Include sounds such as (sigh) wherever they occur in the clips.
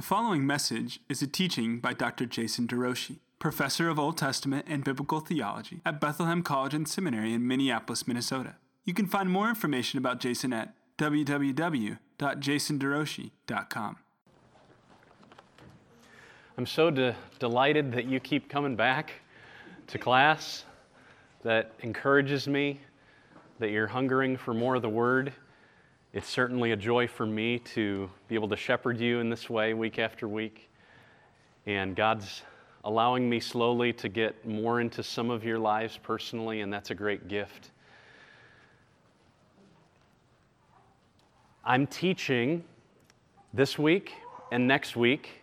The following message is a teaching by Dr. Jason DeRouchie, professor of Old Testament and Biblical Theology at Bethlehem College and Seminary in Minneapolis, Minnesota. You can find more information about Jason at www.jasonderouchie.com. I'm so de- delighted that you keep coming back to class. That encourages me that you're hungering for more of the Word. It's certainly a joy for me to be able to shepherd you in this way week after week. And God's allowing me slowly to get more into some of your lives personally, and that's a great gift. I'm teaching this week and next week,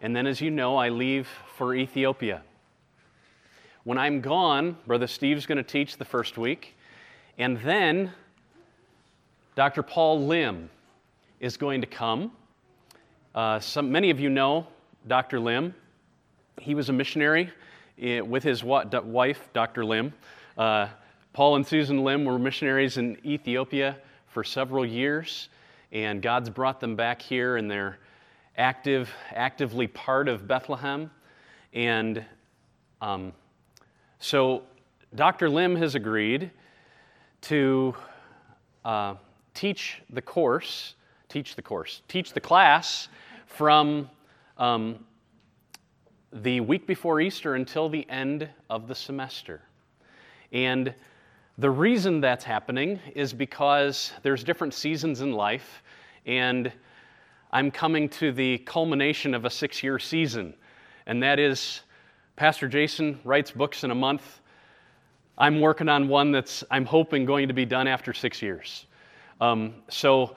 and then, as you know, I leave for Ethiopia. When I'm gone, Brother Steve's going to teach the first week, and then Dr. Paul Lim is going to come. Uh, some, many of you know Dr. Lim. He was a missionary eh, with his wife, Dr. Lim. Uh, Paul and Susan Lim were missionaries in Ethiopia for several years, and God's brought them back here, and they're active, actively part of Bethlehem. And um, so Dr. Lim has agreed to uh, teach the course, teach the course, teach the class from um, the week before Easter until the end of the semester. And the reason that's happening is because there's different seasons in life, and I'm coming to the culmination of a six year season, and that is Pastor Jason writes books in a month. I'm working on one that's, I'm hoping, going to be done after six years. Um, so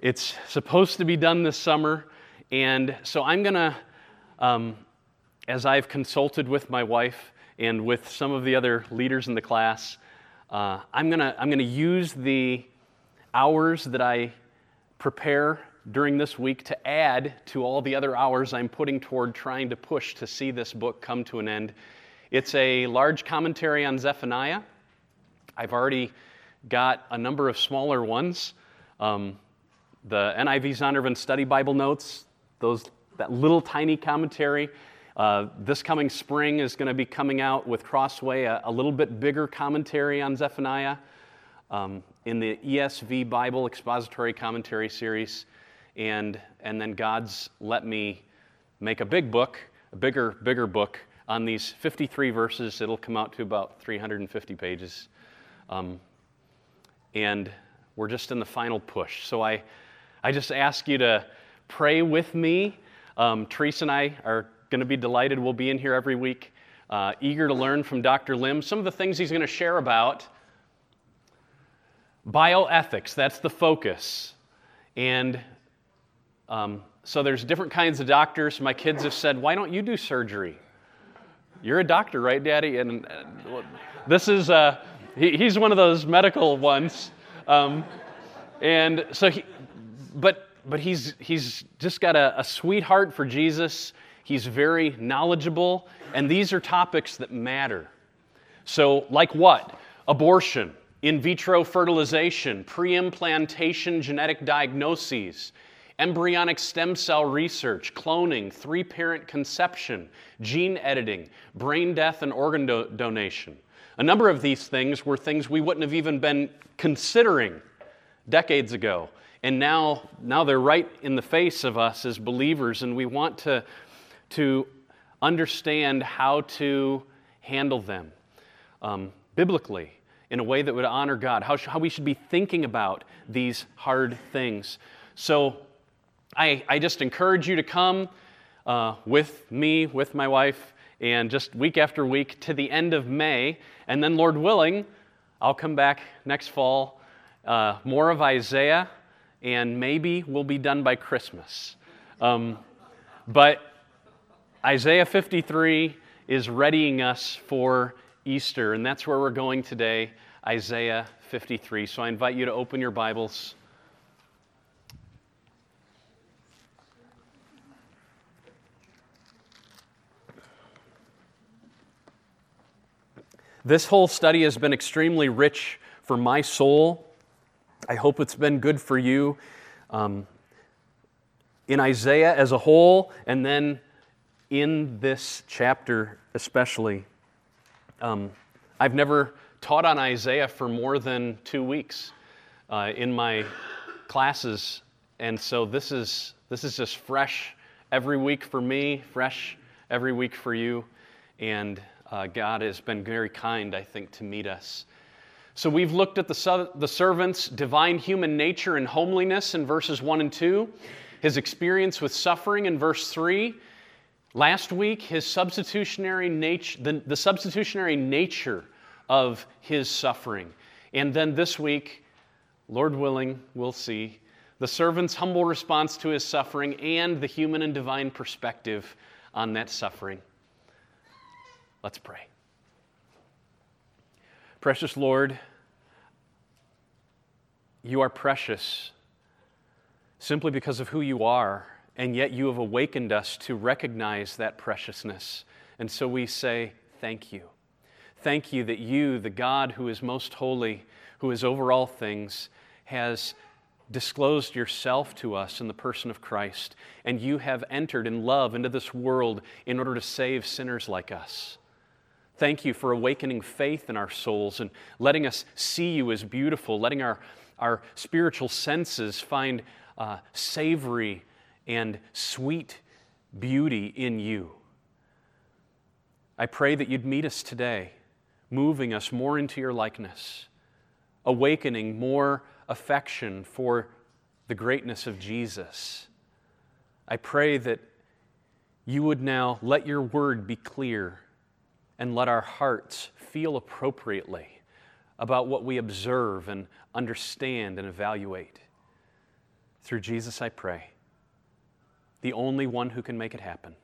it's supposed to be done this summer, and so I'm going to, um, as I've consulted with my wife and with some of the other leaders in the class, uh, I'm going to I'm going to use the hours that I prepare during this week to add to all the other hours I'm putting toward trying to push to see this book come to an end. It's a large commentary on Zephaniah. I've already got a number of smaller ones. Um, the NIV Zondervan Study Bible Notes, those, that little tiny commentary. Uh, this coming spring is going to be coming out with Crossway, a, a, little bit bigger commentary on Zephaniah um, in the ESV Bible Expository Commentary Series and, and then God's let me make a big book, a bigger, bigger book on these 53 verses. It'll come out to about 350 pages. Um, and we're just in the final push. So I, I just ask you to pray with me. Um, Teresa and I are going to be delighted. We'll be in here every week, uh, eager to learn from Dr. Lim some of the things he's going to share about. Bioethics, that's the focus. And um, so there's different kinds of doctors. My kids have said, "Why don't you do surgery?" You're a doctor, right, Daddy? And uh, this is uh, he, he's one of those medical ones. Um, and so he, but but he's he's just got a, a sweetheart for Jesus. He's very knowledgeable, and these are topics that matter. So, like what? Abortion, in vitro fertilization, pre implantation genetic diagnoses, embryonic stem cell research, cloning, three parent conception, gene editing, brain death, and organ do- donation. A number of these things were things we wouldn't have even been considering decades ago. And now, now they're right in the face of us as believers, and we want to, to understand how to handle them um, biblically in a way that would honor God, how, how we should be thinking about these hard things. So, I, I just encourage you to come uh, with me, with my wife, and just week after week to the end of May. And then, Lord willing, I'll come back next fall, uh, more of Isaiah, and maybe we'll be done by Christmas. Um, but Isaiah 53 is readying us for Easter, and that's where we're going today, Isaiah 53. So I invite you to open your Bibles This whole study has been extremely rich for my soul. I hope it's been good for you. Um, in Isaiah as a whole, and then in this chapter especially. Um, I've never taught on Isaiah for more than two weeks uh, in my classes, and so this is this is just fresh every week for me, fresh every week for you, and uh, God has been very kind, I think, to meet us. So we've looked at the, the servant's divine human nature and homeliness in verses 1 and 2, his experience with suffering in verse 3. Last week, his substitutionary nature, the, the substitutionary nature of his suffering. And then this week, Lord willing, we'll see, the servant's humble response to his suffering and the human and divine perspective on that suffering. Let's pray. Precious Lord, you are precious simply because of who you are, and yet you have awakened us to recognize that preciousness. And so we say, Thank you. Thank you that you, the God who is most holy, who is over all things, has disclosed yourself to us in the person of Christ, and you have entered in love into this world in order to save sinners like us. Thank you for awakening faith in our souls and letting us see you as beautiful, letting our, our spiritual senses find uh, savory and sweet beauty in you. I pray that you'd meet us today, moving us more into your likeness, awakening more affection for the greatness of Jesus. I pray that you would now let your word be clear and let our hearts feel appropriately about what we observe and understand and evaluate. Through Jesus, I pray, the only one who can make it happen.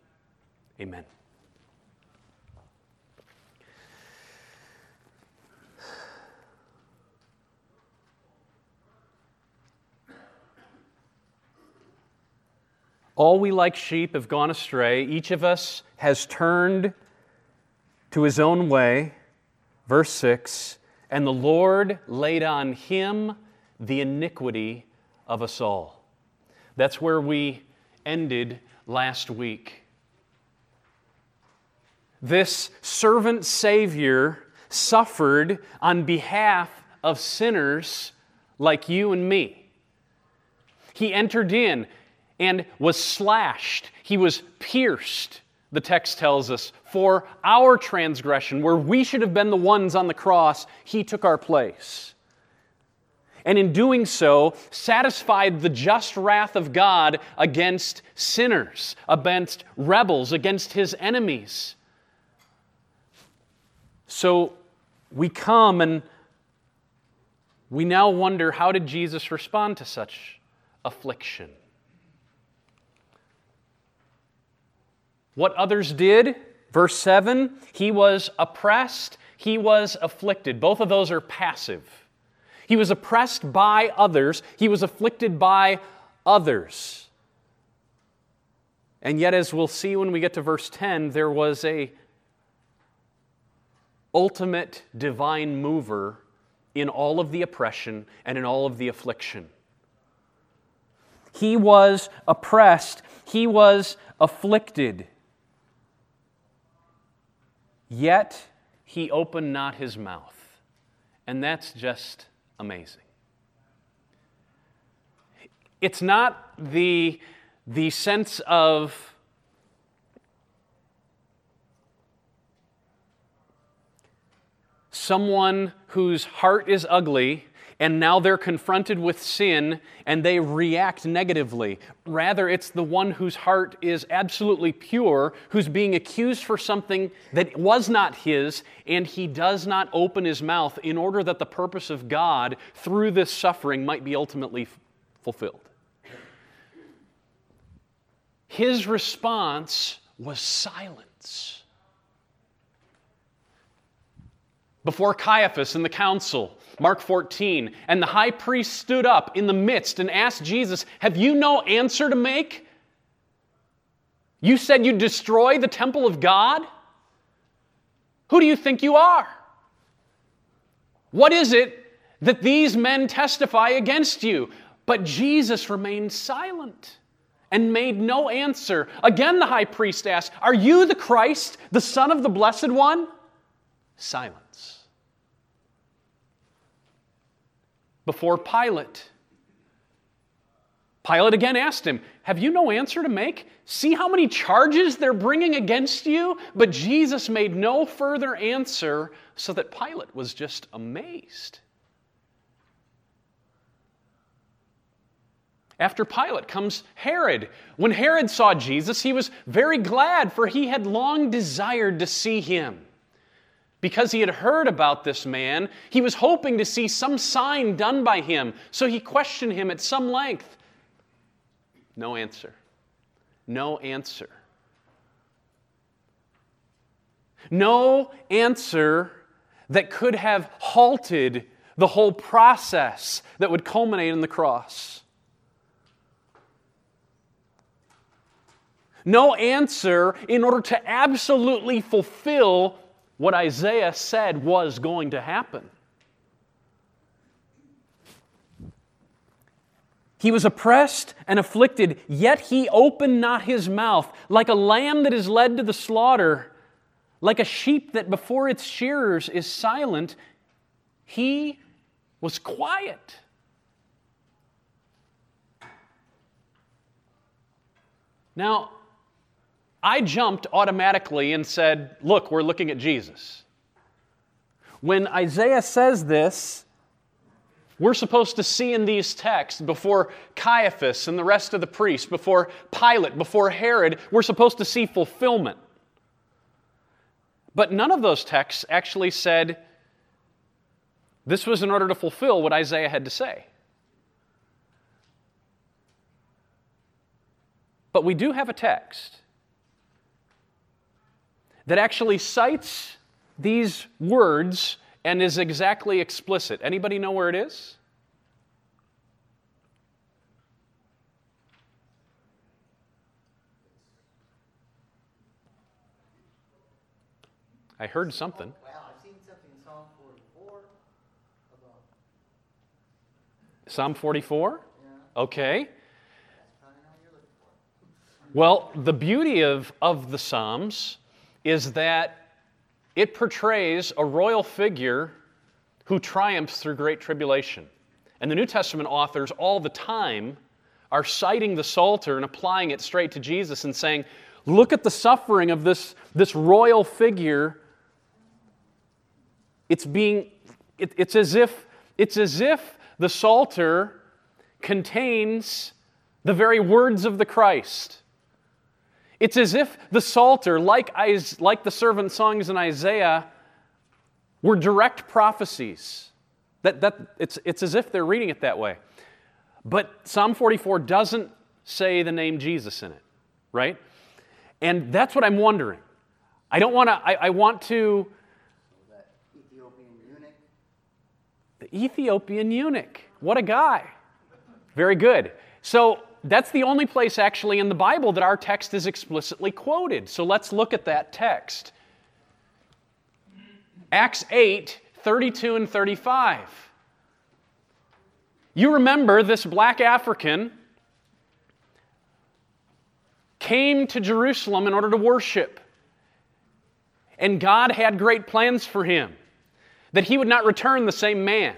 Amen. All we like sheep have gone astray. Each of us has turned to his own way. Verse 6 And the Lord laid on him the iniquity of us all. That's where we ended last week. This servant Savior suffered on behalf of sinners like you and me. He entered in and was slashed, he was pierced the text tells us, for our transgression, where we should have been the ones on the cross, he took our place. And in doing so, satisfied the just wrath of God against sinners, against rebels, against his enemies. So we come and we now wonder how did Jesus respond to such affliction? What others did, verse 7, he was oppressed, he was afflicted. Both of those are passive. He was oppressed by others, he was afflicted by others. And yet, as we'll see when we get to verse 10, there was a ultimate divine mover in all of the oppression and in all of the affliction. He was oppressed, he was afflicted. Yet he opened not his mouth. And that's just amazing. It's not the, the sense of someone whose heart is ugly and now they're confronted with sin and they react negatively. Rather, it's the one whose heart is absolutely pure who's being accused for something that was not his, and he does not open his mouth in order that the purpose of God through this suffering might be ultimately fulfilled. His response was silence. Before Caiaphas and the council, Mark 14. And the high priest stood up in the midst and asked Jesus, Have you no answer to make? You said you'd destroy the temple of God? Who do you think you are? What is it that these men testify against you? But Jesus remained silent. and made no answer. Again, the high priest asked, Are you the Christ, the Son of the Blessed One? Silence. Before Pilate, Pilate again asked him, Have you no answer to make? See how many charges they're bringing against you? But Jesus made no further answer, so that Pilate was just amazed. After Pilate comes Herod. When Herod saw Jesus, he was very glad, for he had long desired to see him. Because he had heard about this man, he was hoping to see some sign done by him, so he questioned him at some length. No answer. No answer. No answer that could have halted the whole process that would culminate in the cross. No answer in order to absolutely fulfill what Isaiah said was going to happen. He was oppressed and afflicted, yet he opened not his mouth. Like a lamb that is led to the slaughter, like a sheep that before its shearers is silent, he was quiet. Now, I jumped automatically and said, Look, we're looking at Jesus. When Isaiah says this, we're supposed to see in these texts before Caiaphas and the rest of the priests, before Pilate, before Herod, we're supposed to see fulfillment. But none of those texts actually said this was in order to fulfill what Isaiah had to say. But we do have a text that actually cites these words and is exactly explicit. Anybody know where it is? I heard something. Well, I've seen something in Psalm 44 about Psalm 44? Yeah. Okay. I know you're for. Well, the beauty of, of the Psalms is that it portrays a royal figure who triumphs through great tribulation. And the New Testament authors all the time are citing the Psalter and applying it straight to Jesus and saying, look at the suffering of this, this royal figure. It's being, it, it's as if, it's as if the Psalter contains the very words of the Christ. It's as if the Psalter, like, like the servant songs in Isaiah, were direct prophecies. That, that, it's, it's as if they're reading it that way. But Psalm 44 doesn't say the name Jesus in it, right? And that's what I'm wondering. I don't want to, I, I want to. Ethiopian. The Ethiopian eunuch. What a guy. Very good. So that's the only place actually in the Bible that our text is explicitly quoted. So let's look at that text. Acts 8, 32 and 35. You remember this black African came to Jerusalem in order to worship. And God had great plans for him that he would not return the same man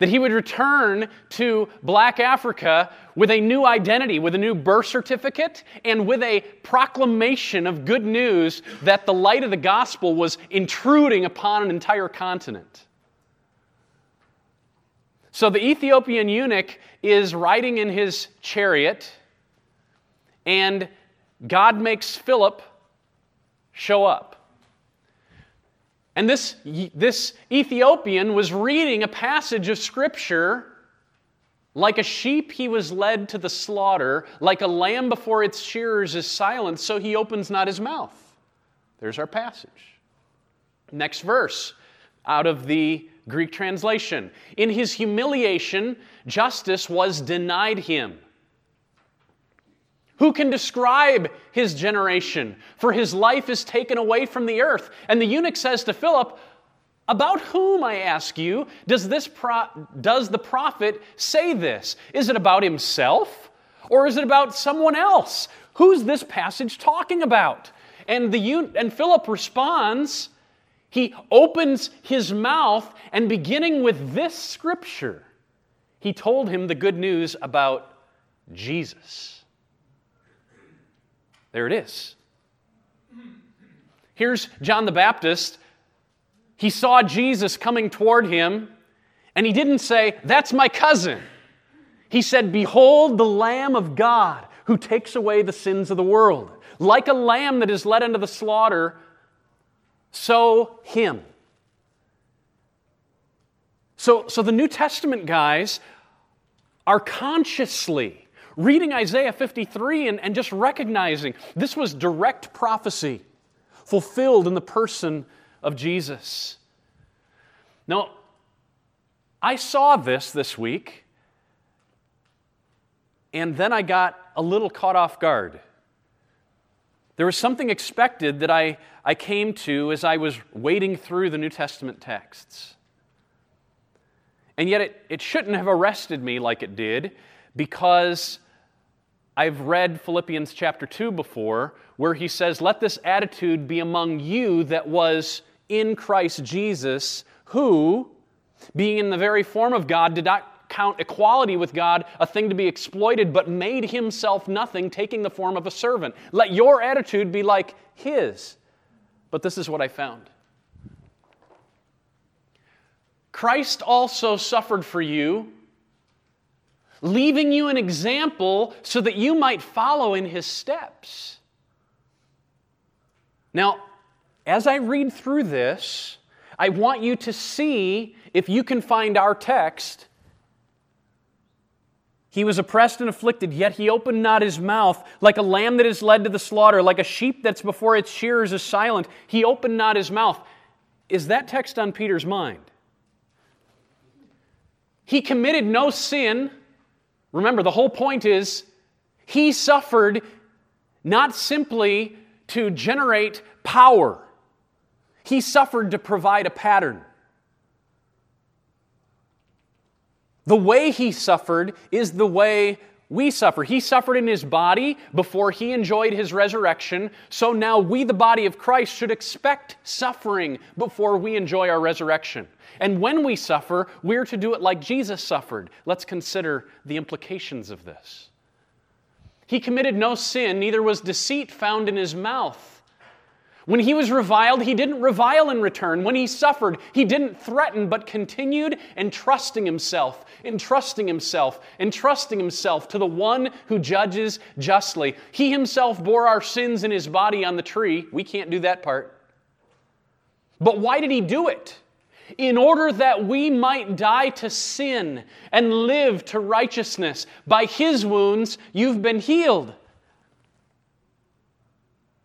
that he would return to black Africa with a new identity, with a new birth certificate, and with a proclamation of good news that the light of the gospel was intruding upon an entire continent. So the Ethiopian eunuch is riding in his chariot, and God makes Philip show up. And this, this Ethiopian was reading a passage of Scripture like a sheep he was led to the slaughter, like a lamb before its shearers is silent, so he opens not his mouth. There's our passage. Next verse out of the Greek translation. In his humiliation, justice was denied him. Who can describe his generation? For his life is taken away from the earth. And the eunuch says to Philip, About whom, I ask you, does, this pro- does the prophet say this? Is it about himself? Or is it about someone else? Who's this passage talking about? And, the, and Philip responds, he opens his mouth, and beginning with this scripture, he told him the good news about Jesus. There it is. Here's John the Baptist. He saw Jesus coming toward him, and he didn't say, That's my cousin. He said, Behold the Lamb of God who takes away the sins of the world. Like a lamb that is led into the slaughter, so him. So, so the New Testament guys are consciously reading Isaiah 53 and, and just recognizing this was direct prophecy fulfilled in the person of Jesus. Now, I saw this this week, and then I got a little caught off guard. There was something expected that I, I came to as I was wading through the New Testament texts. And yet it, it shouldn't have arrested me like it did because I've read Philippians chapter 2 before, where he says, Let this attitude be among you that was in Christ Jesus, who, being in the very form of God, did not count equality with God a thing to be exploited, but made himself nothing, taking the form of a servant. Let your attitude be like his. But this is what I found Christ also suffered for you, leaving you an example so that you might follow in his steps. Now, as I read through this, I want you to see if you can find our text. He was oppressed and afflicted, yet he opened not his mouth. Like a lamb that is led to the slaughter, like a sheep that's before its shearers is silent, he opened not his mouth. Is that text on Peter's mind? He committed no sin. Remember, the whole point is he suffered not simply to generate power, he suffered to provide a pattern. The way he suffered is the way we suffer. He suffered in his body before he enjoyed his resurrection. So now we, the body of Christ, should expect suffering before we enjoy our resurrection. And when we suffer, we're to do it like Jesus suffered. Let's consider the implications of this. He committed no sin, neither was deceit found in his mouth. When he was reviled, he didn't revile in return. When he suffered, he didn't threaten, but continued entrusting himself, entrusting himself, entrusting himself to the one who judges justly. He himself bore our sins in his body on the tree. We can't do that part. But why did he do it? In order that we might die to sin and live to righteousness. By his wounds, you've been healed.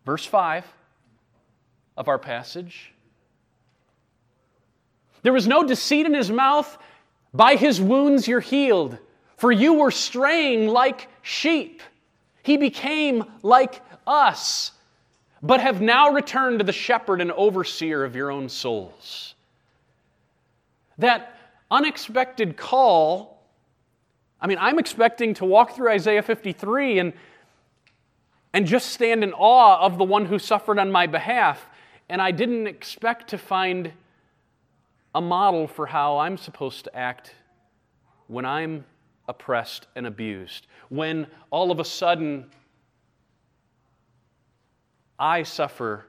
Verse 5 of our passage. There was no deceit in his mouth. By his wounds you're healed. For you were straying like sheep. He became like us, but have now returned to the shepherd and overseer of your own souls. That unexpected call, I mean, I'm expecting to walk through Isaiah 53 and, and just stand in awe of the one who suffered on my behalf and I didn't expect to find a model for how I'm supposed to act when I'm oppressed and abused. When all of a sudden I suffer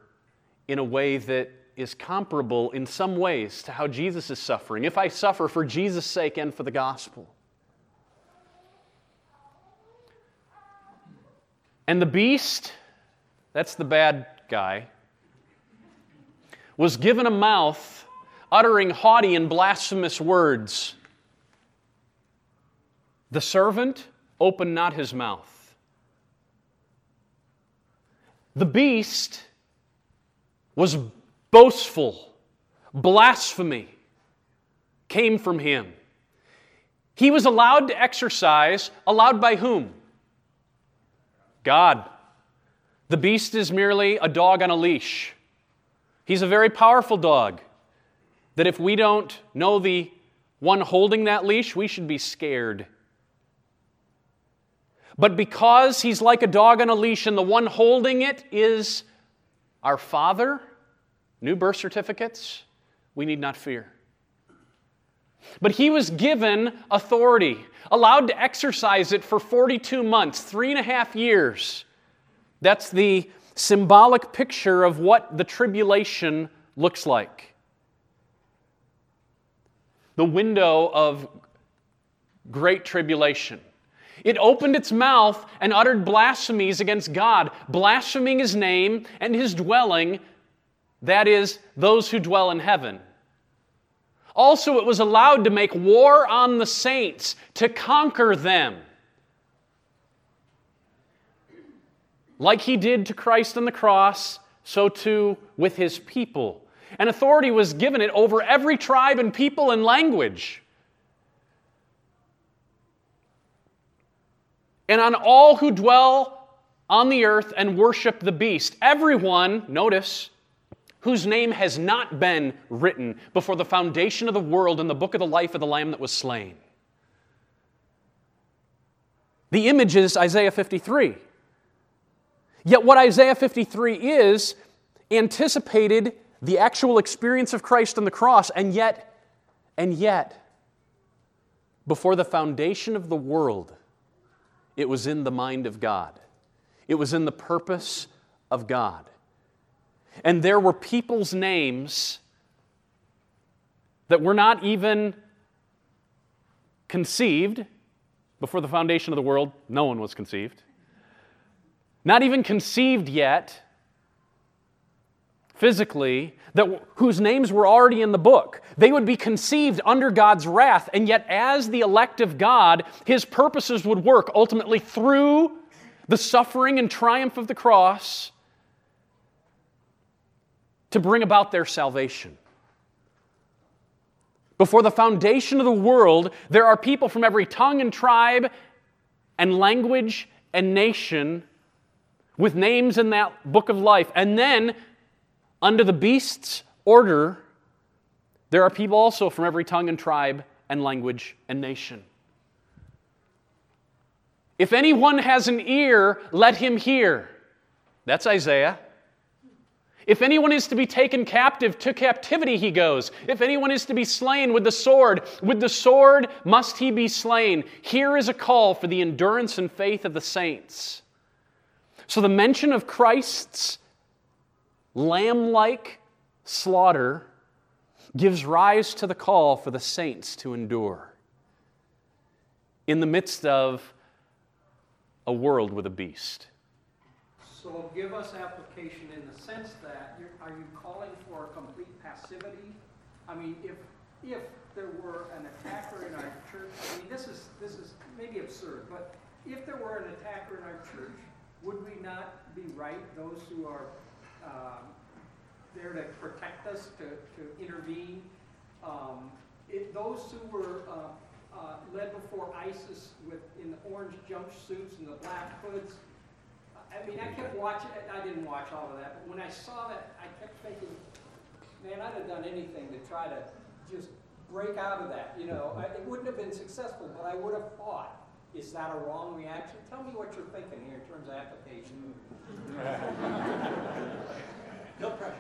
in a way that is comparable in some ways to how Jesus is suffering, if I suffer for Jesus' sake and for the gospel. And the beast, that's the bad guy, was given a mouth uttering haughty and blasphemous words. The servant opened not his mouth. The beast was boastful, blasphemy came from him. He was allowed to exercise, allowed by whom? God. The beast is merely a dog on a leash. He's a very powerful dog that if we don't know the one holding that leash, we should be scared. But because he's like a dog on a leash and the one holding it is our Father, new birth certificates, we need not fear. But he was given authority, allowed to exercise it for 42 months, three and a half years. That's the symbolic picture of what the tribulation looks like. The window of great tribulation. It opened its mouth and uttered blasphemies against God, blaspheming his name and his dwelling, that is, those who dwell in heaven. Also, it was allowed to make war on the saints, to conquer them. Like he did to Christ on the cross, so too with his people. And authority was given it over every tribe and people and language. And on all who dwell on the earth and worship the beast. Everyone, notice, whose name has not been written before the foundation of the world in the book of the life of the Lamb that was slain. The image is Isaiah 53. Yet, what Isaiah 53 is anticipated the actual experience of Christ on the cross, and yet, and yet, before the foundation of the world, it was in the mind of God. It was in the purpose of God. And there were people's names that were not even conceived before the foundation of the world. No one was conceived. Not even conceived yet physically, that, whose names were already in the book. They would be conceived under God's wrath, and yet, as the elect of God, his purposes would work ultimately through the suffering and triumph of the cross to bring about their salvation. Before the foundation of the world, there are people from every tongue and tribe and language and nation with names in that book of life. And then, under the beast's order, there are people also from every tongue and tribe and language and nation. If anyone has an ear, let him hear. That's Isaiah. If anyone is to be taken captive, to captivity he goes. If anyone is to be slain with the sword, with the sword must he be slain. Here is a call for the endurance and faith of the saints. So the mention of Christ's lamb like slaughter gives rise to the call for the saints to endure in the midst of a world with a beast. So give us application in the sense that, are you calling for complete passivity? I mean, if, if there were an attacker in our church, I mean, this is, this is maybe absurd, but if there were an attacker in our church, would we not be right, those who are um, there to protect us, to, to intervene? Um, it, those who were uh, uh, led before ISIS with in the orange jumpsuits and the black hoods, I mean, I kept watching it. I didn't watch all of that, but when I saw that, I kept thinking, man, I'd have done anything to try to just break out of that. You know, I, it wouldn't have been successful, but I would have fought. Is that a wrong reaction? Tell me what you're thinking here in terms of application. (laughs) no pressure.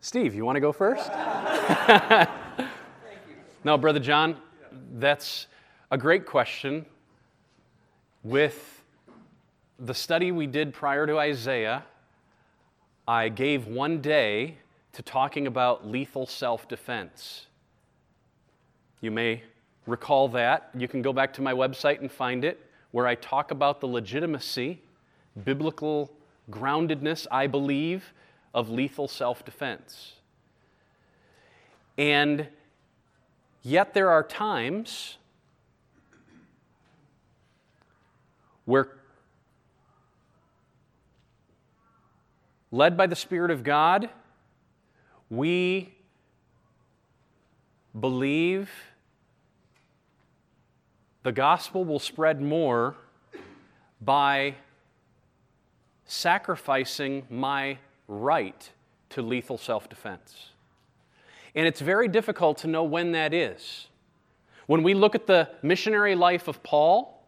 Steve, you want to go first? (laughs) no, Brother John, that's a great question. With the study we did prior to Isaiah, I gave one day to talking about lethal self defense. You may recall that. You can go back to my website and find it, where I talk about the legitimacy, biblical groundedness, I believe, of lethal self defense. And yet, there are times where, led by the Spirit of God, we believe the gospel will spread more by sacrificing my right to lethal self defense. And it's very difficult to know when that is. When we look at the missionary life of Paul,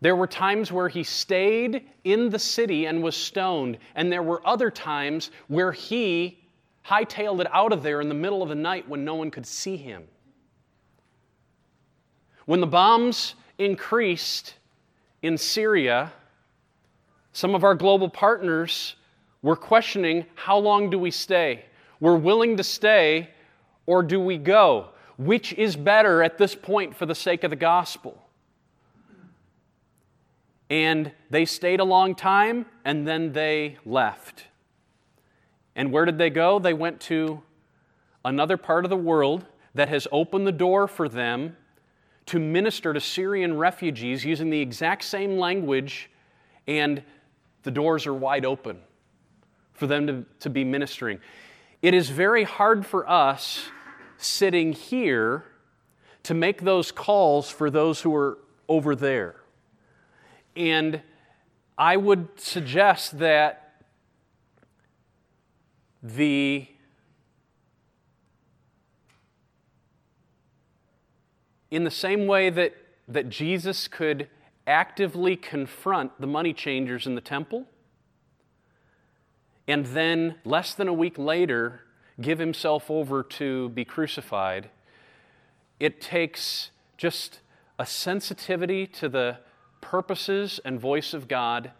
there were times where he stayed in the city and was stoned, and there were other times where he hightailed it out of there in the middle of the night when no one could see him. When the bombs increased in Syria, some of our global partners were questioning how long do we stay? We're willing to stay, or do we go? Which is better at this point for the sake of the gospel? And they stayed a long time and then they left. And where did they go? They went to another part of the world that has opened the door for them to minister to Syrian refugees using the exact same language, and the doors are wide open for them to, to be ministering. It is very hard for us sitting here to make those calls for those who are over there. And I would suggest that the in the same way that, that Jesus could actively confront the money changers in the temple, and then less than a week later give himself over to be crucified, it takes just a sensitivity to the purposes and voice of God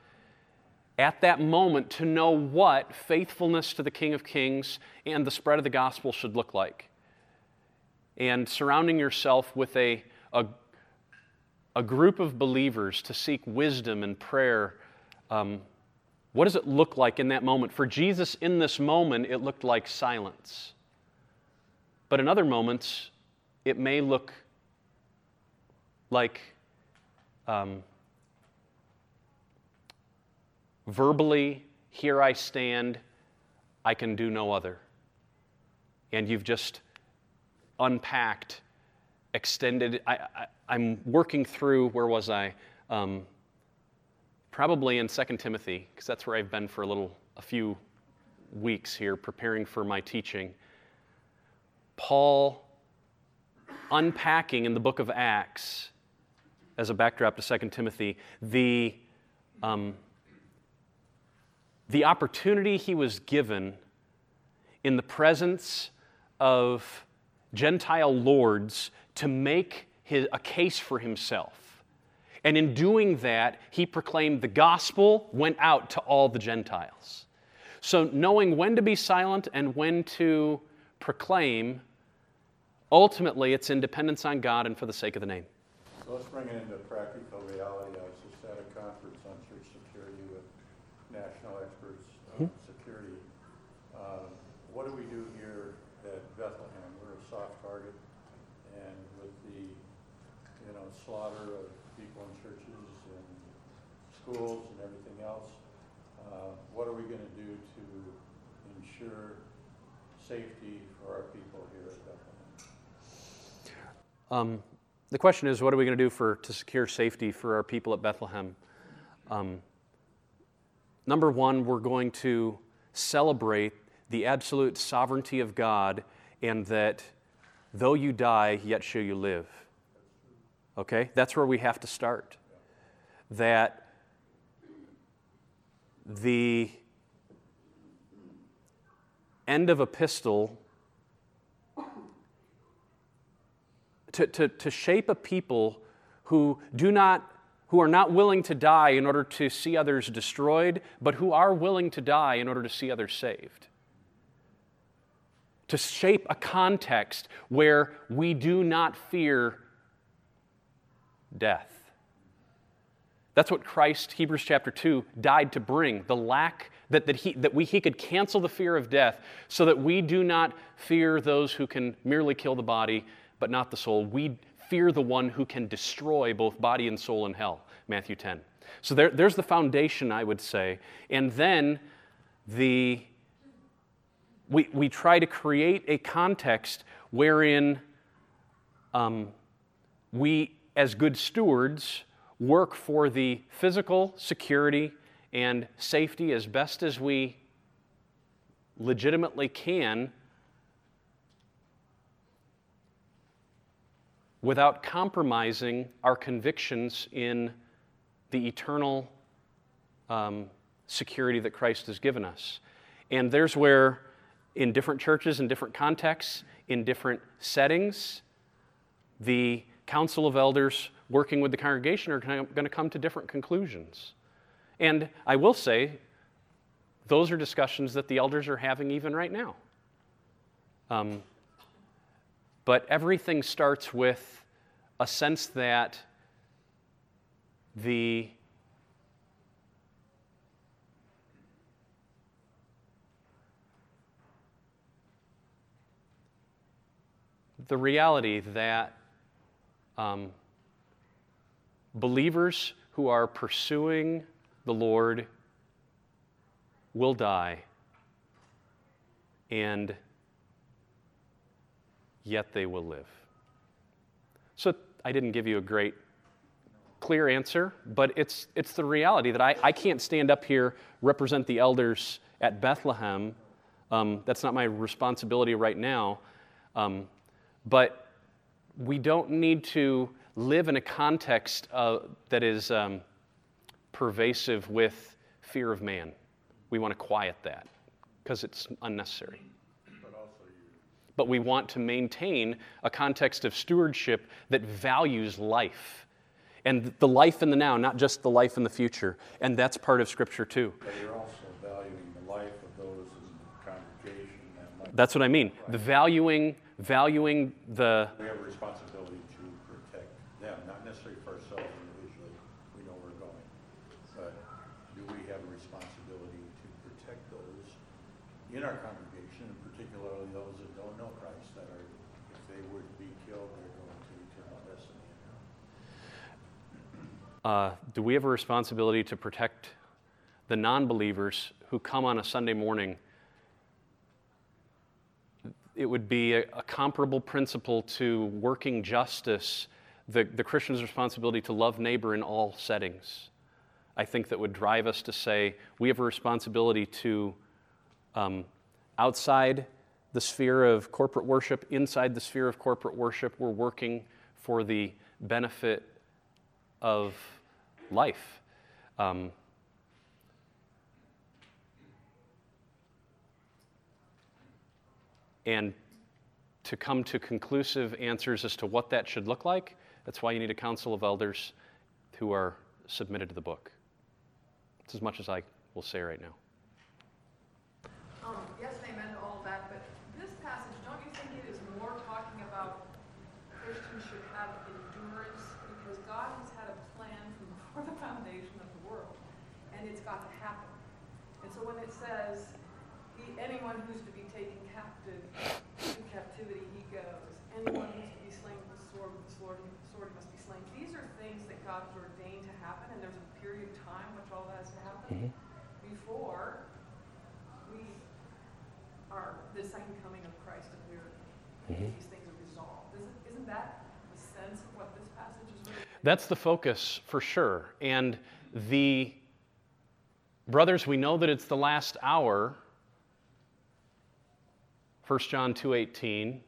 at that moment to know what faithfulness to the King of Kings and the spread of the gospel should look like. And surrounding yourself with a, a, a group of believers to seek wisdom and prayer. Um, what does it look like in that moment? For Jesus, in this moment, it looked like silence. But in other moments, it may look like um, verbally, here I stand, I can do no other. And you've just unpacked, extended. I, am working through, where was I? Um, probably in 2 Timothy, because that's where I've been for a little, a few weeks here, preparing for my teaching. Paul unpacking in the book of Acts, as a backdrop to 2 Timothy, the um, the opportunity he was given in the presence of Gentile lords to make his, a case for himself. And in doing that, he proclaimed the gospel went out to all the Gentiles. So, knowing when to be silent and when to proclaim, ultimately it's independence on God and for the sake of the name. So let's bring it into practical reality. I was just at a conference on church security with national experts on mm-hmm. security. Uh, what do we do here at Bethlehem? We're a soft target, and with the you know slaughter of people in churches and schools and everything else, uh, what are we going to do to ensure safety for our people here at Bethlehem? Um, the question is, what are we going to do for to secure safety for our people at Bethlehem? Um, Number one, we're going to celebrate the absolute sovereignty of God and that though you die, yet shall you live. Okay? That's where we have to start. That the end of a pistol to, to, to shape a people who do not who are not willing to die in order to see others destroyed, but who are willing to die in order to see others saved. To shape a context where we do not fear death. That's what Christ, Hebrews chapter 2, died to bring the lack that, that, he, that we, he could cancel the fear of death so that we do not fear those who can merely kill the body but not the soul. We fear the one who can destroy both body and soul in hell. Matthew 10. So there, there's the foundation, I would say. And then the, we, we try to create a context wherein um, we, as good stewards, work for the physical security and safety as best as we legitimately can without compromising our convictions in the eternal um, security that Christ has given us. And there's where, in different churches, in different contexts, in different settings, the council of elders working with the congregation are going to come to different conclusions. And I will say, those are discussions that the elders are having even right now. Um, but everything starts with a sense that the the reality that um, believers who are pursuing the Lord will die, and yet they will live. So I didn't give you a great clear answer, but it's, it's the reality that I, I can't stand up here, represent the elders at Bethlehem. Um, that's not my responsibility right now. Um, but we don't need to live in a context uh, that is um, pervasive with fear of man. We want to quiet that because it's unnecessary. But we want to maintain a context of stewardship that values life and the life in the now, not just the life in the future. And that's part of Scripture too. But you're also valuing the life of those in the congregation life. That's what I mean. The valuing, valuing the We have a responsibility to protect them, not necessarily for ourselves individually, we know we're going. But do we have a responsibility to protect those in our congregation, and particularly those that don't know Christ, that are, if they would be killed, they're going to eternal destiny uh, do we have a responsibility to protect the non believers who come on a Sunday morning? It would be a, a comparable principle to working justice, the, the Christian's responsibility to love neighbor in all settings. I think that would drive us to say we have a responsibility to, um, outside the sphere of corporate worship, inside the sphere of corporate worship, we're working for the benefit of life. Um, and to come to conclusive answers as to what that should look like, that's why you need a council of elders who are submitted to the book. It's as much as I will say right now. Um, yes, and amen to all of that, but this passage, don't you think it is more talking about Christians should have endurance? Because God has had a plan from before the foundation of the world, and it's got to happen. And so when it says, he, anyone who's to be taken captive, to captivity he goes, anyone who's to be slain with the sword, with the sword, sword must be slain. These are things that God has ordained to happen, and there's a period of time which all that has to happen before we are the second coming of Christ appearing. These things are resolved. Isn't, isn't that the sense of what this passage is really? That's the focus for sure. And the brothers, we know that it's the last hour. 1 John 2:18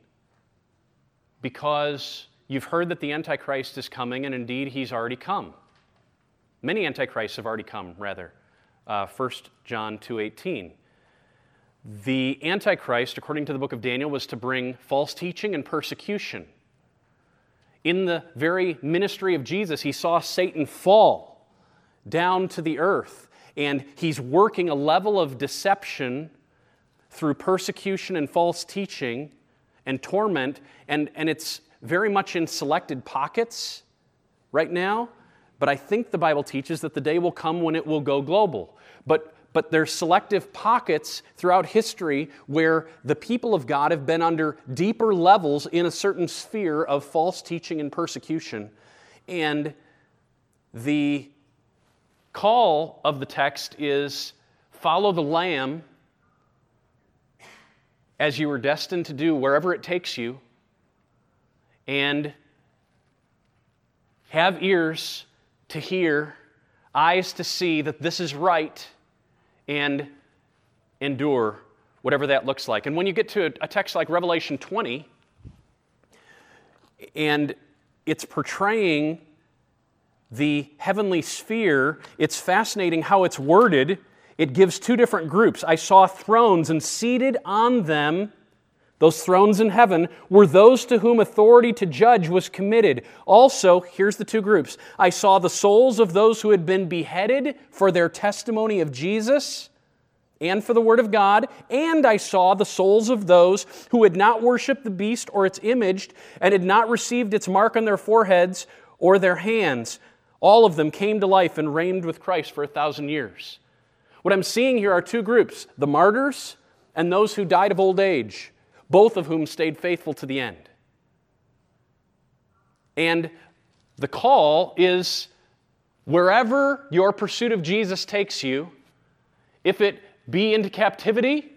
because you've heard that the antichrist is coming and indeed he's already come. Many antichrists have already come rather. Uh, 1 John 2:18. The antichrist according to the book of Daniel was to bring false teaching and persecution in the very ministry of Jesus, he saw Satan fall down to the earth. And he's working a level of deception through persecution and false teaching and torment. And, and it's very much in selected pockets right now. But I think the Bible teaches that the day will come when it will go global. But but there's selective pockets throughout history where the people of God have been under deeper levels in a certain sphere of false teaching and persecution. And the call of the text is follow the Lamb as you were destined to do wherever it takes you, and have ears to hear, eyes to see that this is right and endure, whatever that looks like. And when you get to a, text like Revelation 20, and it's portraying the heavenly sphere. It's fascinating how it's worded. It gives two different groups. I saw thrones, and seated on them, those thrones in heaven, were those to whom authority to judge was committed. Also, here's the two groups I saw the souls of those who had been beheaded for their testimony of Jesus and for the Word of God, and I saw the souls of those who had not worshiped the beast or its image and had not received its mark on their foreheads or their hands. All of them came to life and reigned with Christ for a thousand years. What I'm seeing here are two groups the martyrs and those who died of old age, both of whom stayed faithful to the end. And the call is wherever your pursuit of Jesus takes you, if it be into captivity,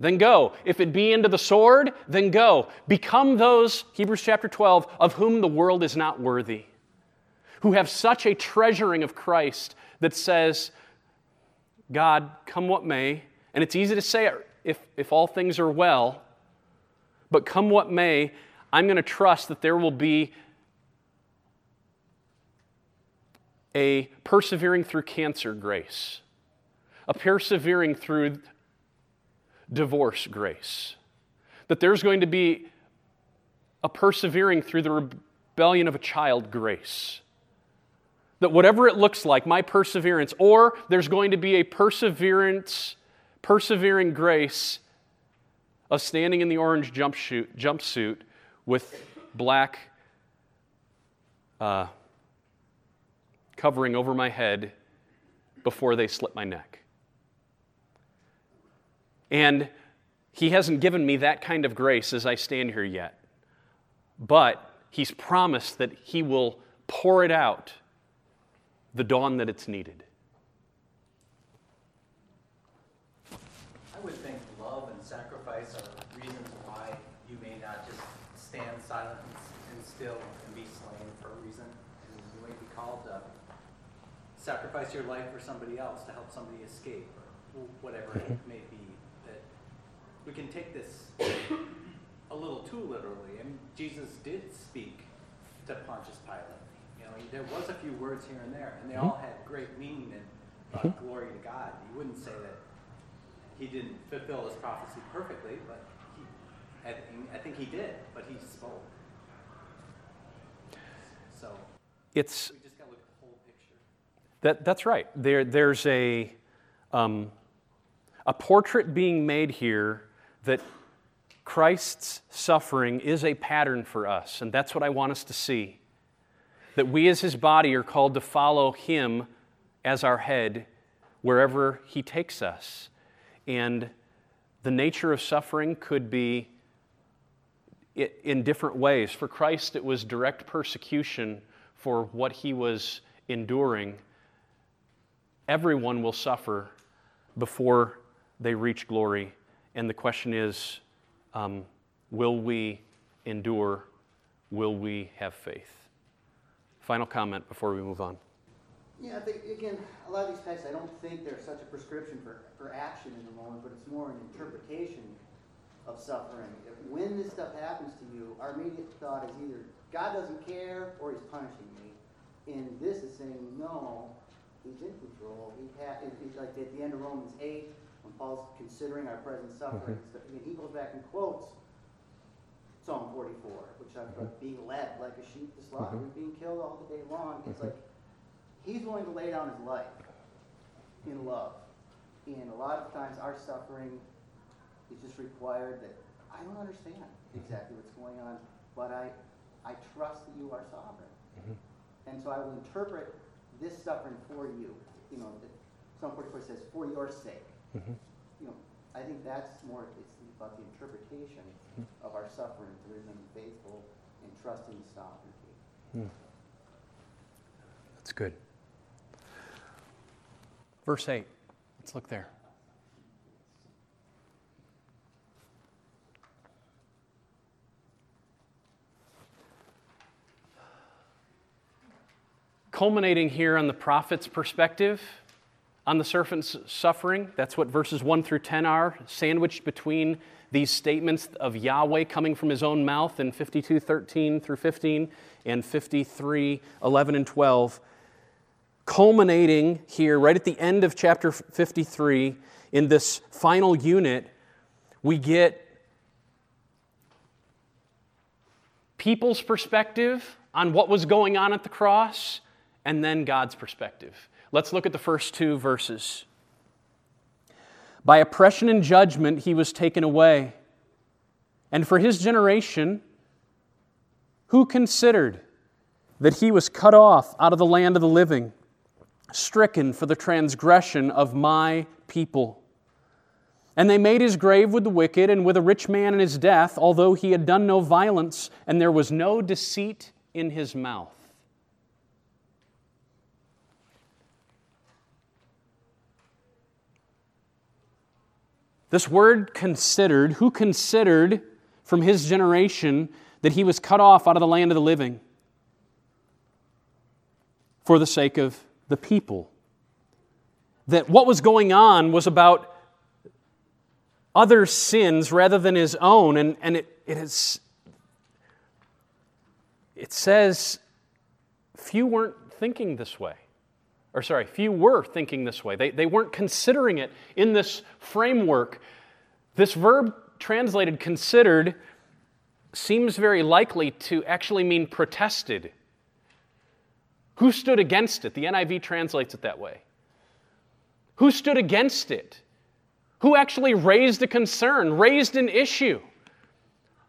then go. If it be into the sword, then go. Become those, Hebrews chapter 12, of whom the world is not worthy, who have such a treasuring of Christ that says, God, come what may, and it's easy to say if, if all things are well, but come what may, I'm going to trust that there will be a persevering through cancer grace a persevering through divorce grace. That there's going to be a persevering through the rebellion of a child grace. That whatever it looks like, my perseverance, or there's going to be a perseverance, persevering grace of standing in the orange jumpsuit, jumpsuit with black uh, covering over my head before they slit my neck. And He hasn't given me that kind of grace as I stand here yet. But He's promised that He will pour it out the dawn that it's needed. I would think love and sacrifice are reasons why you may not just stand silent and still and be slain for a reason. And you might be called to sacrifice your life for somebody else to help somebody escape or whatever it may be That we can take this a little too literally. I mean, Jesus did speak to Pontius Pilate. You know, there was a few words here and there, and they mm-hmm. all had great meaning and uh, mm-hmm. glory to God. You wouldn't say that he didn't fulfill his prophecy perfectly, but he, I, think, I think he did. But he spoke. So it's we just got to look at the whole picture. That that's right. There there's a um, a portrait being made here that Christ's suffering is a pattern for us, and that's what I want us to see. That we as his body are called to follow him as our head wherever he takes us. And the nature of suffering could be in different ways. For Christ, it was direct persecution for what he was enduring. Everyone will suffer before they reach glory and the question is um, will we endure? Will we have faith? Final comment before we move on. Yeah, I think, again, a lot of these texts, I don't think they're such a prescription for, for action in the moment, but it's more an interpretation of suffering. If, when this stuff happens to you, our immediate thought is either God doesn't care or he's punishing me. And this is saying, no, he's in control. He ha- it's like at the end of Romans 8, when Paul's considering our present suffering, mm-hmm. and he goes back and quotes Psalm 44, which talks about mm-hmm. being led like a sheep to slaughter, mm-hmm. being killed all the day long. It's mm-hmm. like he's willing to lay down his life in love. And a lot of times our suffering is just required that I don't understand mm-hmm. exactly what's going on, but I, I trust that you are sovereign. Mm-hmm. And so I will interpret this suffering for you. You know, Psalm 44 says, for your sake. Mm-hmm. You know, I think that's more, it's about the interpretation mm-hmm. of our suffering to remain faithful and trusting the sovereignty. Mm. That's good. Verse 8. Let's look there. Culminating here on the prophet's perspective, on the servant's suffering. That's what verses 1 through 10 are, sandwiched between these statements of Yahweh coming from his own mouth in 52 13 through 15 and 53 11 and 12. Culminating here, right at the end of chapter 53, in this final unit, we get people's perspective on what was going on at the cross and then God's perspective. Let's look at the first two verses. By oppression and judgment he was taken away. And for his generation, who considered that he was cut off out of the land of the living, stricken for the transgression of my people? And they made his grave with the wicked and with a rich man in his death, although he had done no violence, and there was no deceit in his mouth. This word considered, who considered from his generation that he was cut off out of the land of the living for the sake of the people? That what was going on was about other sins rather than his own, and, and it, it is it says few weren't thinking this way or sorry, few were thinking this way. They, they weren't considering it in this framework. This verb translated considered seems very likely to actually mean protested. Who stood against it? The NIV translates it that way. Who stood against it? Who actually raised a concern, raised an issue?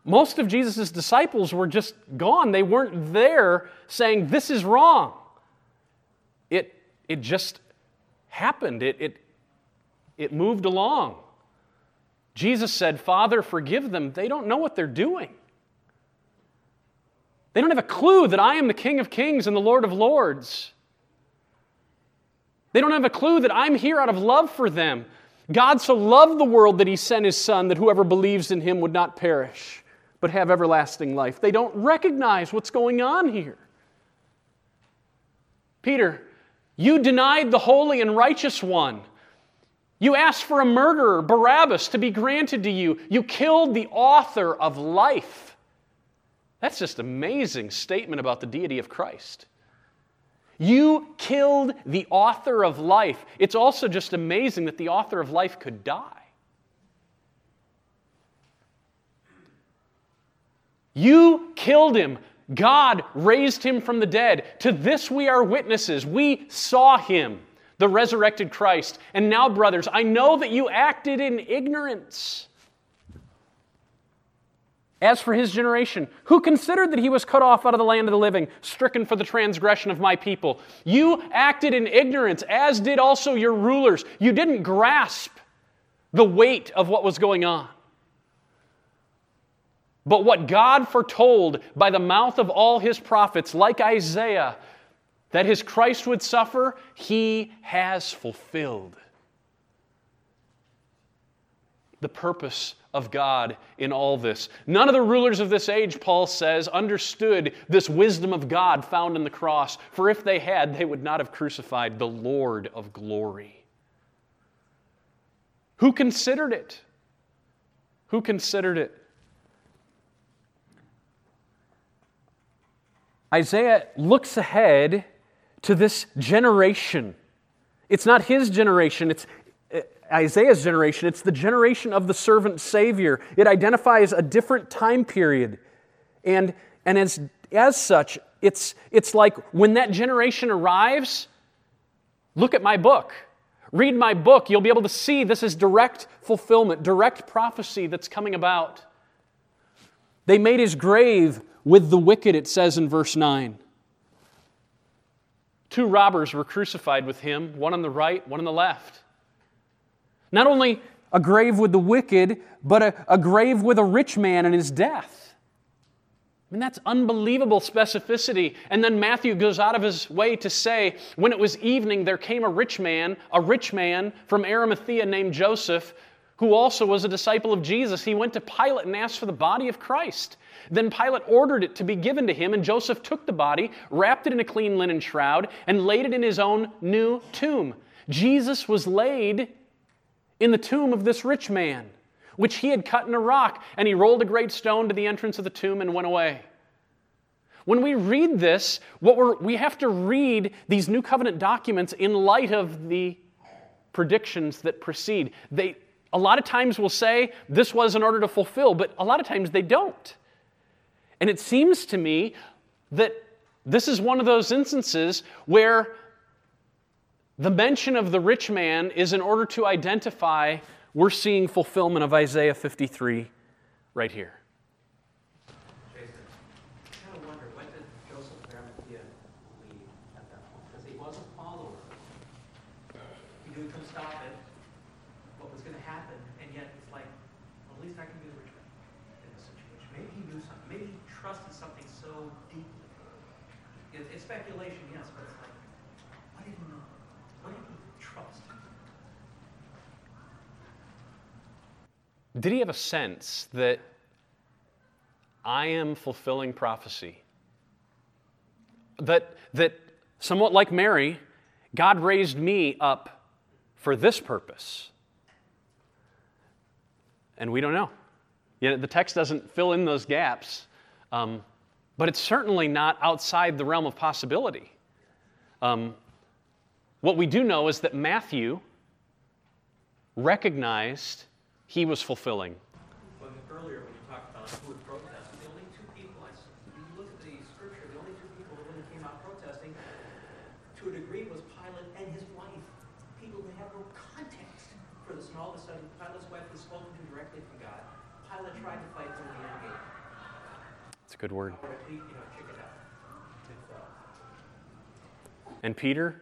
Most of Jesus' disciples were just gone. They weren't there saying, This is wrong. It just happened. It, it, it moved along. Jesus said, Father, forgive them. They don't know what they're doing. They don't have a clue that I am the King of Kings and the Lord of Lords. They don't have a clue that I'm here out of love for them. God so loved the world that he sent his Son that whoever believes in him would not perish, but have everlasting life. They don't recognize what's going on here. Peter, you denied the holy and righteous one. You asked for a murderer, Barabbas, to be granted to you. You killed the author of life. That's just amazing statement about the deity of Christ. You killed the author of life. It's also just amazing that the author of life could die. You killed him God raised him from the dead. To this we are witnesses. We saw him, the resurrected Christ. And now, brothers, I know that you acted in ignorance. As for his generation, who considered that he was cut off out of the land of the living, stricken for the transgression of my people? You acted in ignorance, as did also your rulers. You didn't grasp the weight of what was going on. But what God foretold by the mouth of all his prophets, like Isaiah, that his Christ would suffer, he has fulfilled. The purpose of God in all this. None of the rulers of this age, Paul says, understood this wisdom of God found in the cross, for if they had, they would not have crucified the Lord of glory. Who considered it? Who considered it? Isaiah looks ahead to this generation. It's not his generation, it's uh, Isaiah's generation. It's the generation of the servant Savior. It identifies a different time period. And, and as, as such, it's, it's like when that generation arrives, look at my book. Read my book. You'll be able to see this is direct fulfillment, direct prophecy that's coming about. They made his grave with the wicked, it says in verse 9. Two robbers were crucified with him, one on the right, one on the left. Not only a grave with the wicked, but a, a grave with a rich man in his death. I mean, that's unbelievable specificity. And then Matthew goes out of his way to say, when it was evening, there came a rich man, a rich man from Arimathea named Joseph, who also was a disciple of Jesus, he went to Pilate and asked for the body of Christ. Then Pilate ordered it to be given to him, and Joseph took the body, wrapped it in a clean linen shroud, and laid it in his own new tomb. Jesus was laid in the tomb of this rich man, which he had cut in a rock, and he rolled a great stone to the entrance of the tomb and went away. When we read this, what we have to read these New Covenant documents in light of the predictions that precede. They, a lot of times we'll say this was in order to fulfill, but a lot of times they don't. And it seems to me that this is one of those instances where the mention of the rich man is in order to identify we're seeing fulfillment of Isaiah 53 right here. Jason, I kind of wonder, when did Joseph of Arimathea leave at that point? Because he was a follower. He knew he couldn't stop it, what was going to happen, and yet it's like, well, at least I can be the rich man in this situation. Maybe he knew something. Maybe he trusted something so deeply. It, it's speculation, yes, but it's like, what did he know? What did he trust? Did he have a sense that I am fulfilling prophecy? That, that somewhat like Mary, God raised me up for this purpose. And we don't know. Yet the text doesn't fill in those gaps, um, but it's certainly not outside the realm of possibility. Um, what we do know is that Matthew recognized he was fulfilling. Earlier, when you talked about who would protest, the only two people, I s- if you look at the scripture, the only two people that really came out protesting, to a degree, was Pilate and his wife. People no context for this, and all of a sudden, Pilate's wife was spoken to directly from God. Pilate tried to fight from the end game, It's a good word. or you know, chicken out. It fell. Uh, and Peter?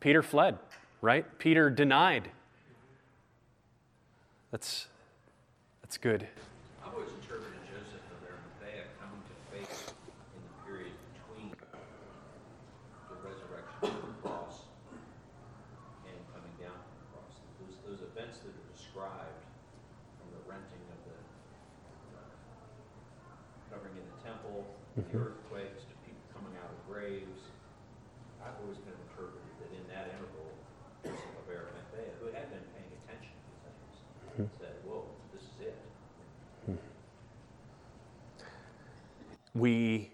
Peter fled, right? Peter denied. That's, that's good. I've always interpreted Joseph of Arimathea coming to faith in the period between the resurrection from the cross and coming down from the cross. Those, those events that are described from the renting of the uh, covering in the temple, the earthquakes, to people coming out of graves. I've always been interpreted that in that interval, Joseph of Arimathea, who had been paying attention to things, said, "Whoa, this is it." We,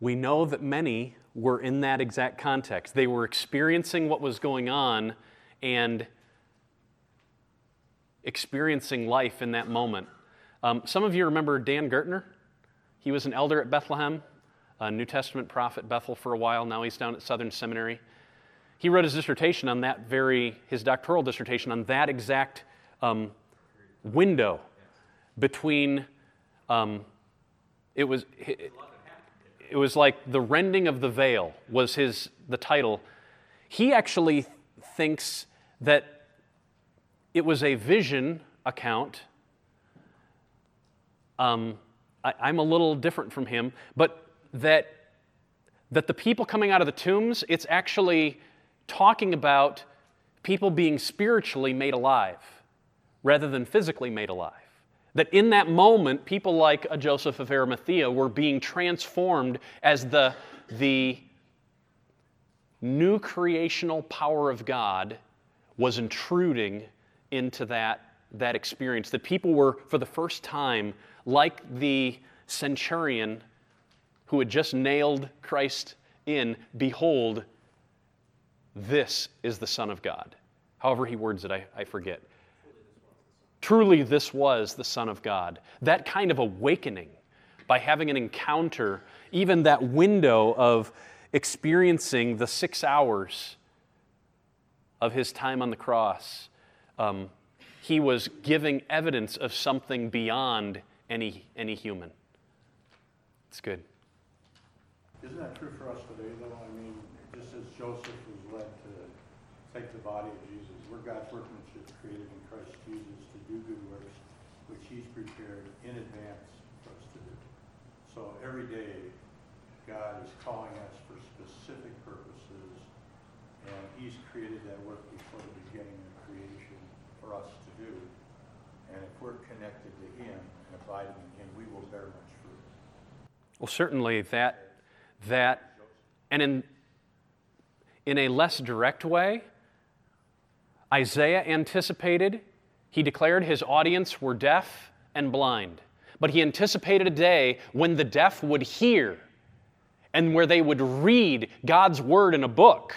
we know that many were in that exact context. They were experiencing what was going on and experiencing life in that moment. Um, some of you remember Dan Gurtner. He was an elder at Bethlehem, a New Testament prophet, Bethel for a while. Now he's down at Southern Seminary. He wrote his dissertation on that very, his doctoral dissertation on that exact um, window between um, it was it was like the rending of the veil was his the title. He actually thinks that it was a vision account. Um, I, i'm a little different from him but that that the people coming out of the tombs it's actually talking about people being spiritually made alive rather than physically made alive that in that moment, people like a Joseph of Arimathea were being transformed as the, the new creational power of God was intruding into that, that experience. That people were, for the first time, like the centurion who had just nailed Christ in, behold, this is the Son of God. However, he words it, I, I forget. Truly, this was the Son of God. That kind of awakening by having an encounter, even that window of experiencing the six hours of his time on the cross, um, he was giving evidence of something beyond any, any human. It's good. Isn't that true for us today, though? I mean, just as Joseph was led to take the body of Jesus, we're God's workmanship created in Christ Jesus to do good works, which He's prepared in advance for us to do. So every day, God is calling us for specific purposes, and He's created that work before the beginning of creation for us to do. And if we're connected to Him and abiding in Him, we will bear much fruit. Well, certainly that, that, and in, in a less direct way, Isaiah anticipated, he declared his audience were deaf and blind. But he anticipated a day when the deaf would hear and where they would read God's word in a book.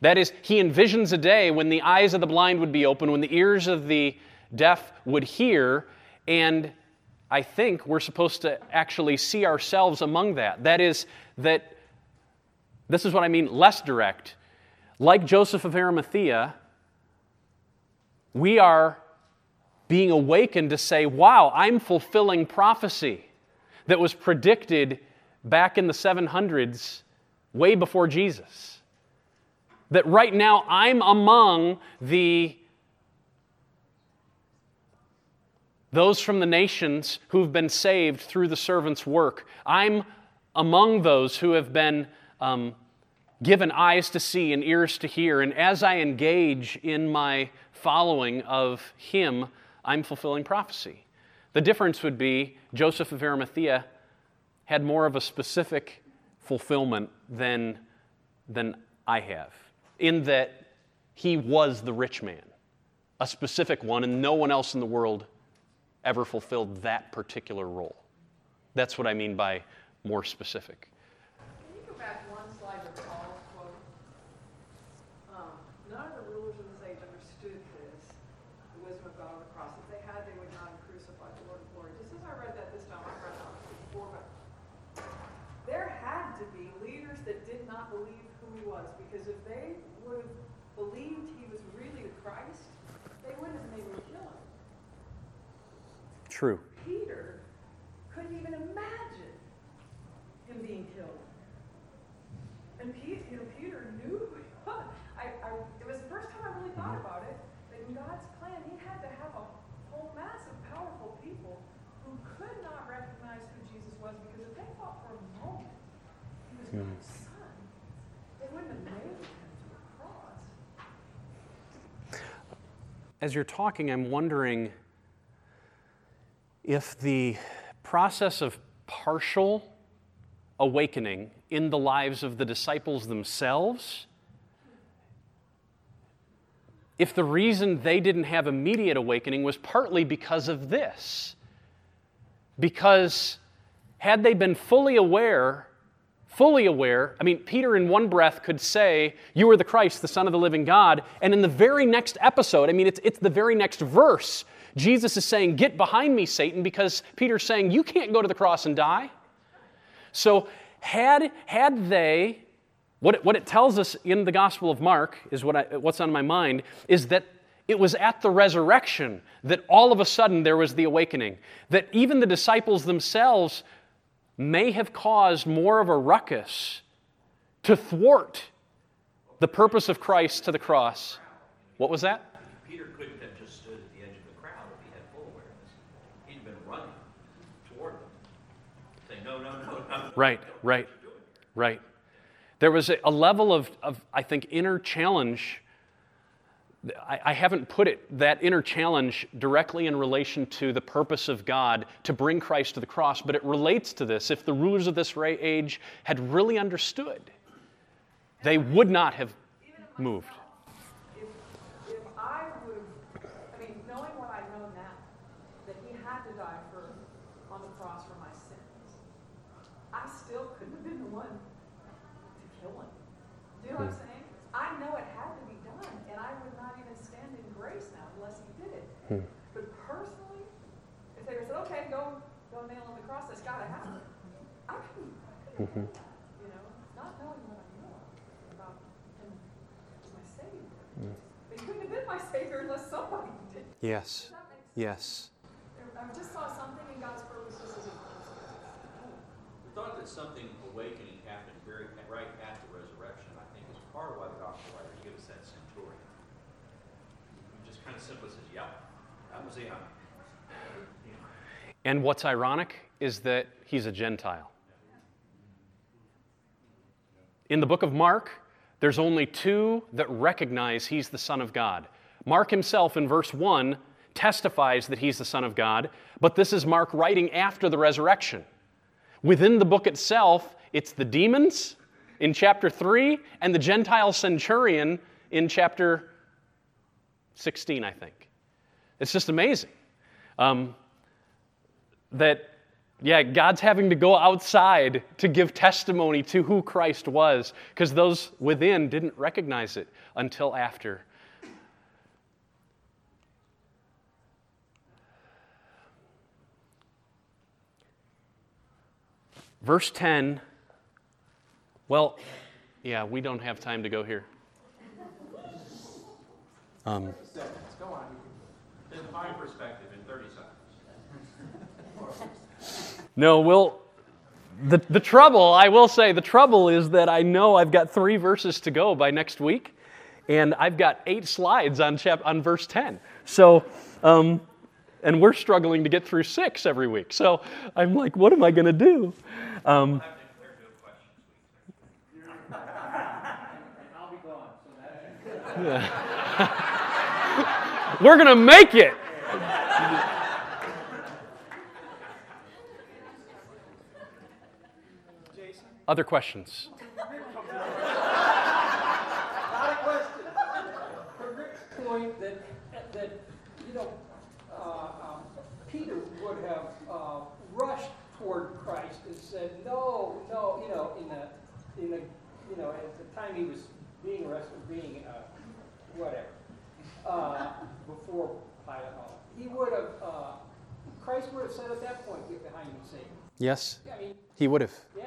That is, he envisions a day when the eyes of the blind would be open, when the ears of the deaf would hear, and I think we're supposed to actually see ourselves among that. That is, that this is what I mean less direct. Like Joseph of Arimathea, we are being awakened to say, wow, I'm fulfilling prophecy that was predicted back in the 700s, way before Jesus. That right now I'm among the those from the nations who've been saved through the servant's work. I'm among those who have been um, given eyes to see and ears to hear. And as I engage in my following of Him, I'm fulfilling prophecy. The difference would be Joseph of Arimathea had more of a specific fulfillment than, than I have, in that he was the rich man, a specific one, and no one else in the world ever fulfilled that particular role. That's what I mean by more specific. Can you go back one slide to Paul's quote? Um, none of the rulers of this age understood this, the wisdom of God on the cross. If they had, they would not have crucified the Lord of glory. Just as I read that this time, I've read it before, but there had to be leaders that did not believe who he was, because if they would have believed he was really the Christ, they wouldn't have been able to kill him. True. Peter couldn't even imagine him being killed. And Peter, you know, Peter knew who he was. I, I, it was the first time I really thought mm-hmm. about it, that in God's plan, he had to have a whole mass of powerful people who could not recognize who Jesus was, because if they thought for a moment he was God's son, they wouldn't have nailed him to the cross. As you're talking, I'm wondering if the process of partial awakening in the lives of the disciples themselves, if the reason they didn't have immediate awakening was partly because of this. Because had they been fully aware, fully aware, I mean, Peter in one breath could say, You are the Christ, the Son of the living God. And in the very next episode, I mean, it's, it's the very next verse, Jesus is saying, Get behind me, Satan, because Peter's saying, You can't go to the cross and die. So, had, had they, what it, what it tells us in the Gospel of Mark, is what I, what's on my mind, is that it was at the resurrection that all of a sudden there was the awakening. That even the disciples themselves may have caused more of a ruckus to thwart the purpose of Christ to the cross. What was that? Peter couldn't have just stood at the edge of the crowd if he had full awareness. He'd been running toward them, saying, no, no, no, no. Right, right, right. There was a, a level of, of, I think, inner challenge. I, I haven't put it, that inner challenge, directly in relation to the purpose of God to bring Christ to the cross, but it relates to this. If the rulers of this age had really understood, they would not have moved. if, if I would have, I mean, knowing what I know now, that he had to die for, on the cross for my sins, I still couldn't have been the one to kill him. Do you know what I'm saying? I know it had to be done, and I would not even stand in grace now unless he did it. Hmm. But personally, if they said, okay, go, go nail on the cross, that's gotta happen. I couldn't, I couldn't, you mm-hmm. know, not knowing what I know about him as my savior. Hmm. He couldn't have been my savior unless somebody did. Yes, Does that make sense? yes. I just saw something in God's purpose just as a The thought that something awakening happened very, right at the resurrection, I think is part of why the gospel writers give us that centurion. He just kind of simply says, yep, And what's ironic is that he's a Gentile. In the book of Mark, there's only two that recognize he's the Son of God Mark himself in verse 1 testifies that he's the Son of God, but this is Mark writing after the resurrection. Within the book itself, it's the demons in chapter 3 and the Gentile centurion in chapter 16, I think. It's just amazing. Um, that, yeah, God's having to go outside to give testimony to who Christ was because those within didn't recognize it until after. Verse 10, well, yeah, we don't have time to go here. Um, Divine perspective in 30 seconds. (laughs) No, we'll. The, the trouble, I will say, the trouble is that I know I've got three verses to go by next week, and I've got eight slides on, chap, on verse 10. So, um, and we're struggling to get through six every week. So I'm like, what am I going to do? Um, (laughs) (laughs) we're going to make it. Other questions? Not a question. From Rick's point that, that, you know, uh, um, Peter would have, uh, rushed toward Christ and said, no, no, you know, in the, in the, you know, at the time he was being arrested, being, uh, whatever, uh, before Pilate, and all that. he would have, uh, Christ would have said at that point, get behind me, Satan. Yes, I mean, he would have. yeah,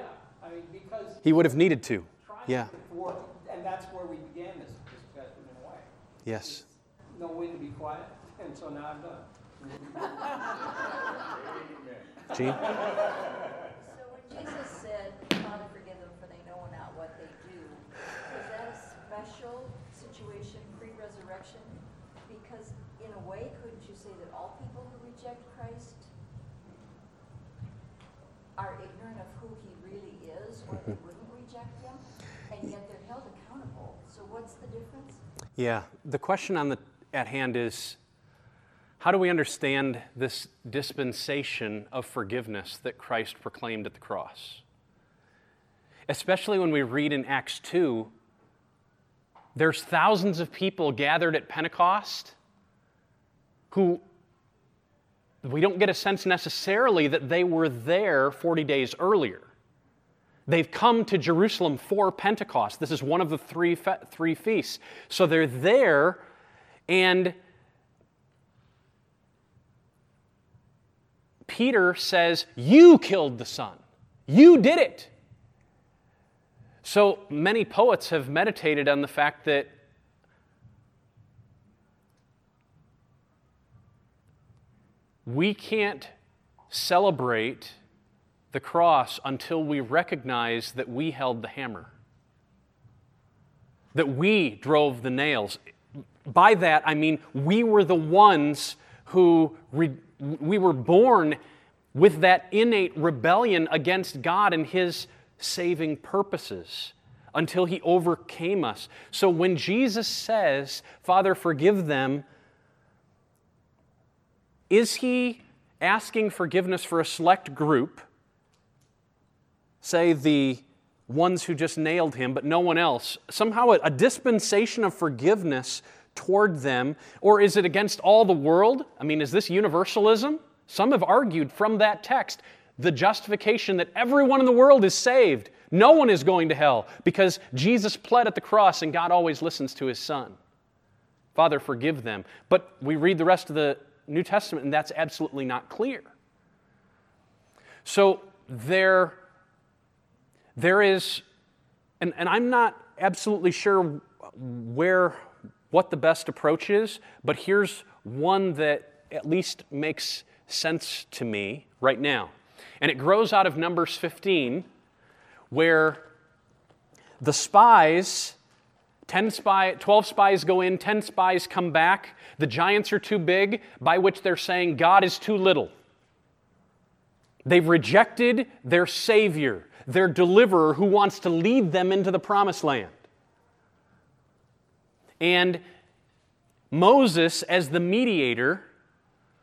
I mean, because. He would have needed to. trying Yeah. before, and that's where we began this discussion in a way. Yes. Know when to be quiet, (laughs) and so now I'm done. Gene? So when Jesus said, Father, forgive them for they know not what they do, is that a special situation pre-resurrection? Because in a way, couldn't you say that all people who reject Christ are ignorant of who he really is, or they mm-hmm. wouldn't reject him, and yet they're held accountable? So what's the difference? Yeah, the question on the, at hand is how do we understand this dispensation of forgiveness that Christ proclaimed at the cross? Especially when we read in Acts 2, there's thousands of people gathered at Pentecost who we don't get a sense necessarily that they were there 40 days earlier. They've come to Jerusalem for Pentecost. This is one of the three, fe- three feasts. So they're there, and Peter says, You killed the Son. You did it. So many poets have meditated on the fact that we can't celebrate the cross until we recognize that we held the hammer, that we drove the nails. By that, I mean we were the ones who re- we were born with that innate rebellion against God and His saving purposes until He overcame us. So when Jesus says, Father, forgive them, is He asking forgiveness for a select group? Say the ones who just nailed him, but no one else, somehow a, dispensation of forgiveness toward them? Or is it against all the world? I mean, is this universalism? Some have argued from that text the justification that everyone in the world is saved. No one is going to hell because Jesus pled at the cross and God always listens to his son. Father, forgive them. But we read the rest of the New Testament and that's absolutely not clear. So there there is, and, and I'm not absolutely sure where, what the best approach is, but here's one that at least makes sense to me right now. And it grows out of Numbers 15, where the spies, 10 spy, 12 spies go in, 10 spies come back. The giants are too big, by which they're saying God is too little. They've rejected their Savior their deliverer who wants to lead them into the promised land. And Moses as the mediator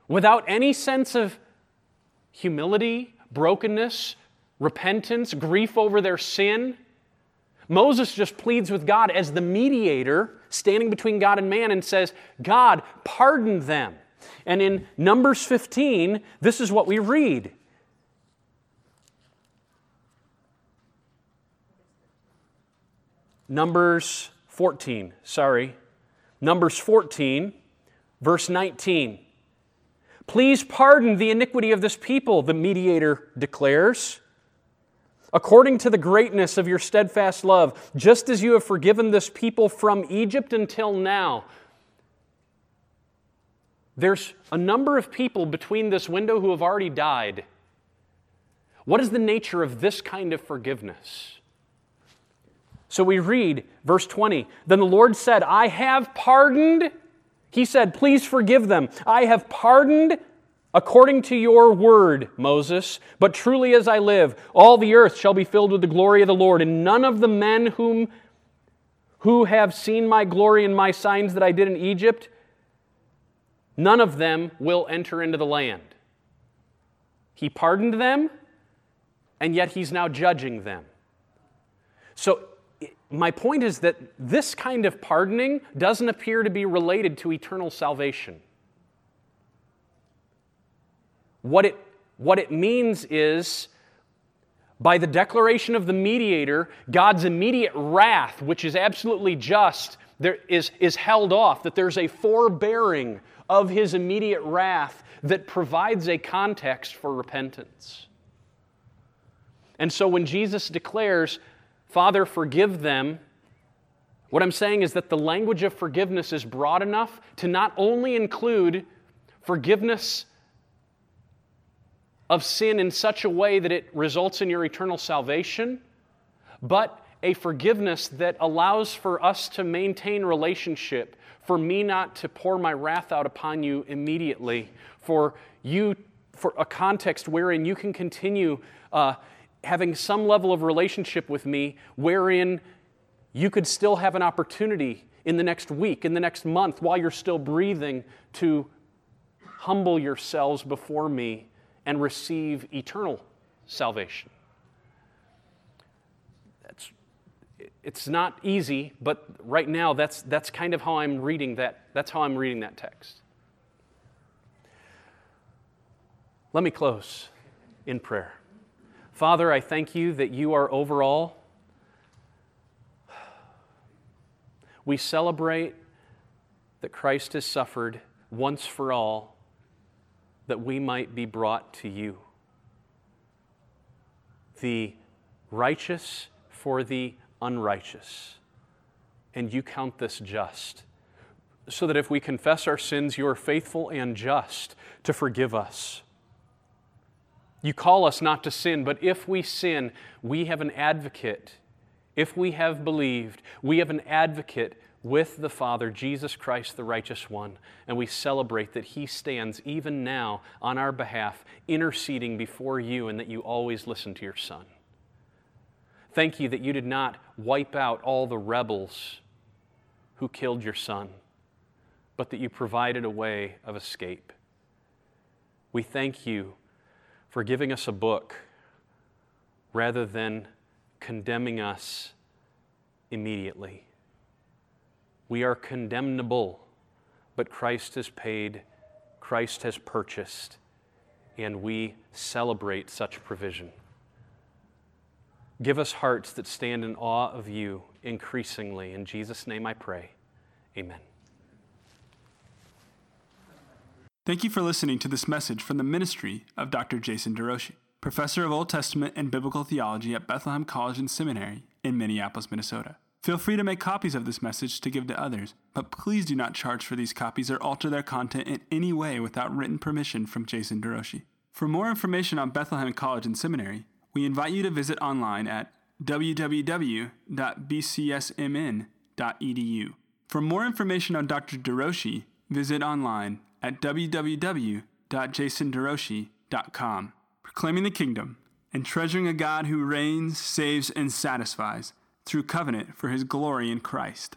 without any sense of humility, brokenness, repentance, grief over their sin. Moses just pleads with God as the mediator, standing between God and man, and says, God, pardon them. And in Numbers 15, this is what we read. Numbers 14, sorry. Numbers 14, verse 19. Please pardon the iniquity of this people, the mediator declares. According to the greatness of your steadfast love, just as you have forgiven this people from Egypt until now. There's a number of people between this window who have already died. What is the nature of this kind of forgiveness? So we read verse 20 Then the Lord said, I have pardoned. He said, Please forgive them. I have pardoned according to your word, Moses. But truly as I live, all the earth shall be filled with the glory of the Lord, and none of the men whom who have seen my glory and my signs that I did in Egypt, none of them will enter into the land. He pardoned them, and yet he's now judging them. So my point is that this kind of pardoning doesn't appear to be related to eternal salvation. What it, what it means is, by the declaration of the mediator, God's immediate wrath, which is absolutely just, there is, is held off, that there's a forbearing of his immediate wrath that provides a context for repentance. And so when Jesus declares, Father, forgive them. What I'm saying is that the language of forgiveness is broad enough to not only include forgiveness of sin in such a way that it results in your eternal salvation, but a forgiveness that allows for us to maintain relationship, for me not to pour my wrath out upon you immediately, for you, for a context wherein you can continue uh, having some level of relationship with me wherein you could still have an opportunity in the next week, in the next month, while you're still breathing, to humble yourselves before me and receive eternal salvation. That's, it's not easy, but right now that's, that's kind of how I'm reading that. That's how I'm reading that text. Let me close in prayer. Father, I thank you that you are over all. We celebrate that Christ has suffered once for all that we might be brought to you. The righteous for the unrighteous. And you count this just. So that if we confess our sins, you are faithful and just to forgive us you call us not to sin, but if we sin, we have an advocate. If we have believed, we have an advocate with the Father, Jesus Christ, the righteous one, and we celebrate that He stands even now on our behalf, interceding before you, and that you always listen to your Son. Thank you that you did not wipe out all the rebels who killed your Son, but that you provided a way of escape. We thank you for giving us a book rather than condemning us immediately. We are condemnable, but Christ has paid, Christ has purchased, and we celebrate such provision. Give us hearts that stand in awe of you increasingly. In Jesus' name I pray. Amen. Thank you for listening to this message from the ministry of Dr. Jason DeRouchie, professor of Old Testament and Biblical Theology at Bethlehem College and Seminary in Minneapolis, Minnesota. Feel free to make copies of this message to give to others, but please do not charge for these copies or alter their content in any way without written permission from Jason DeRouchie. For more information on Bethlehem College and Seminary, we invite you to visit online at www.bcsmn.edu. For more information on Dr. DeRouchie, visit online at www.jasonderouchie.com, proclaiming the kingdom and treasuring a God who reigns, saves, and satisfies through covenant for his glory in Christ.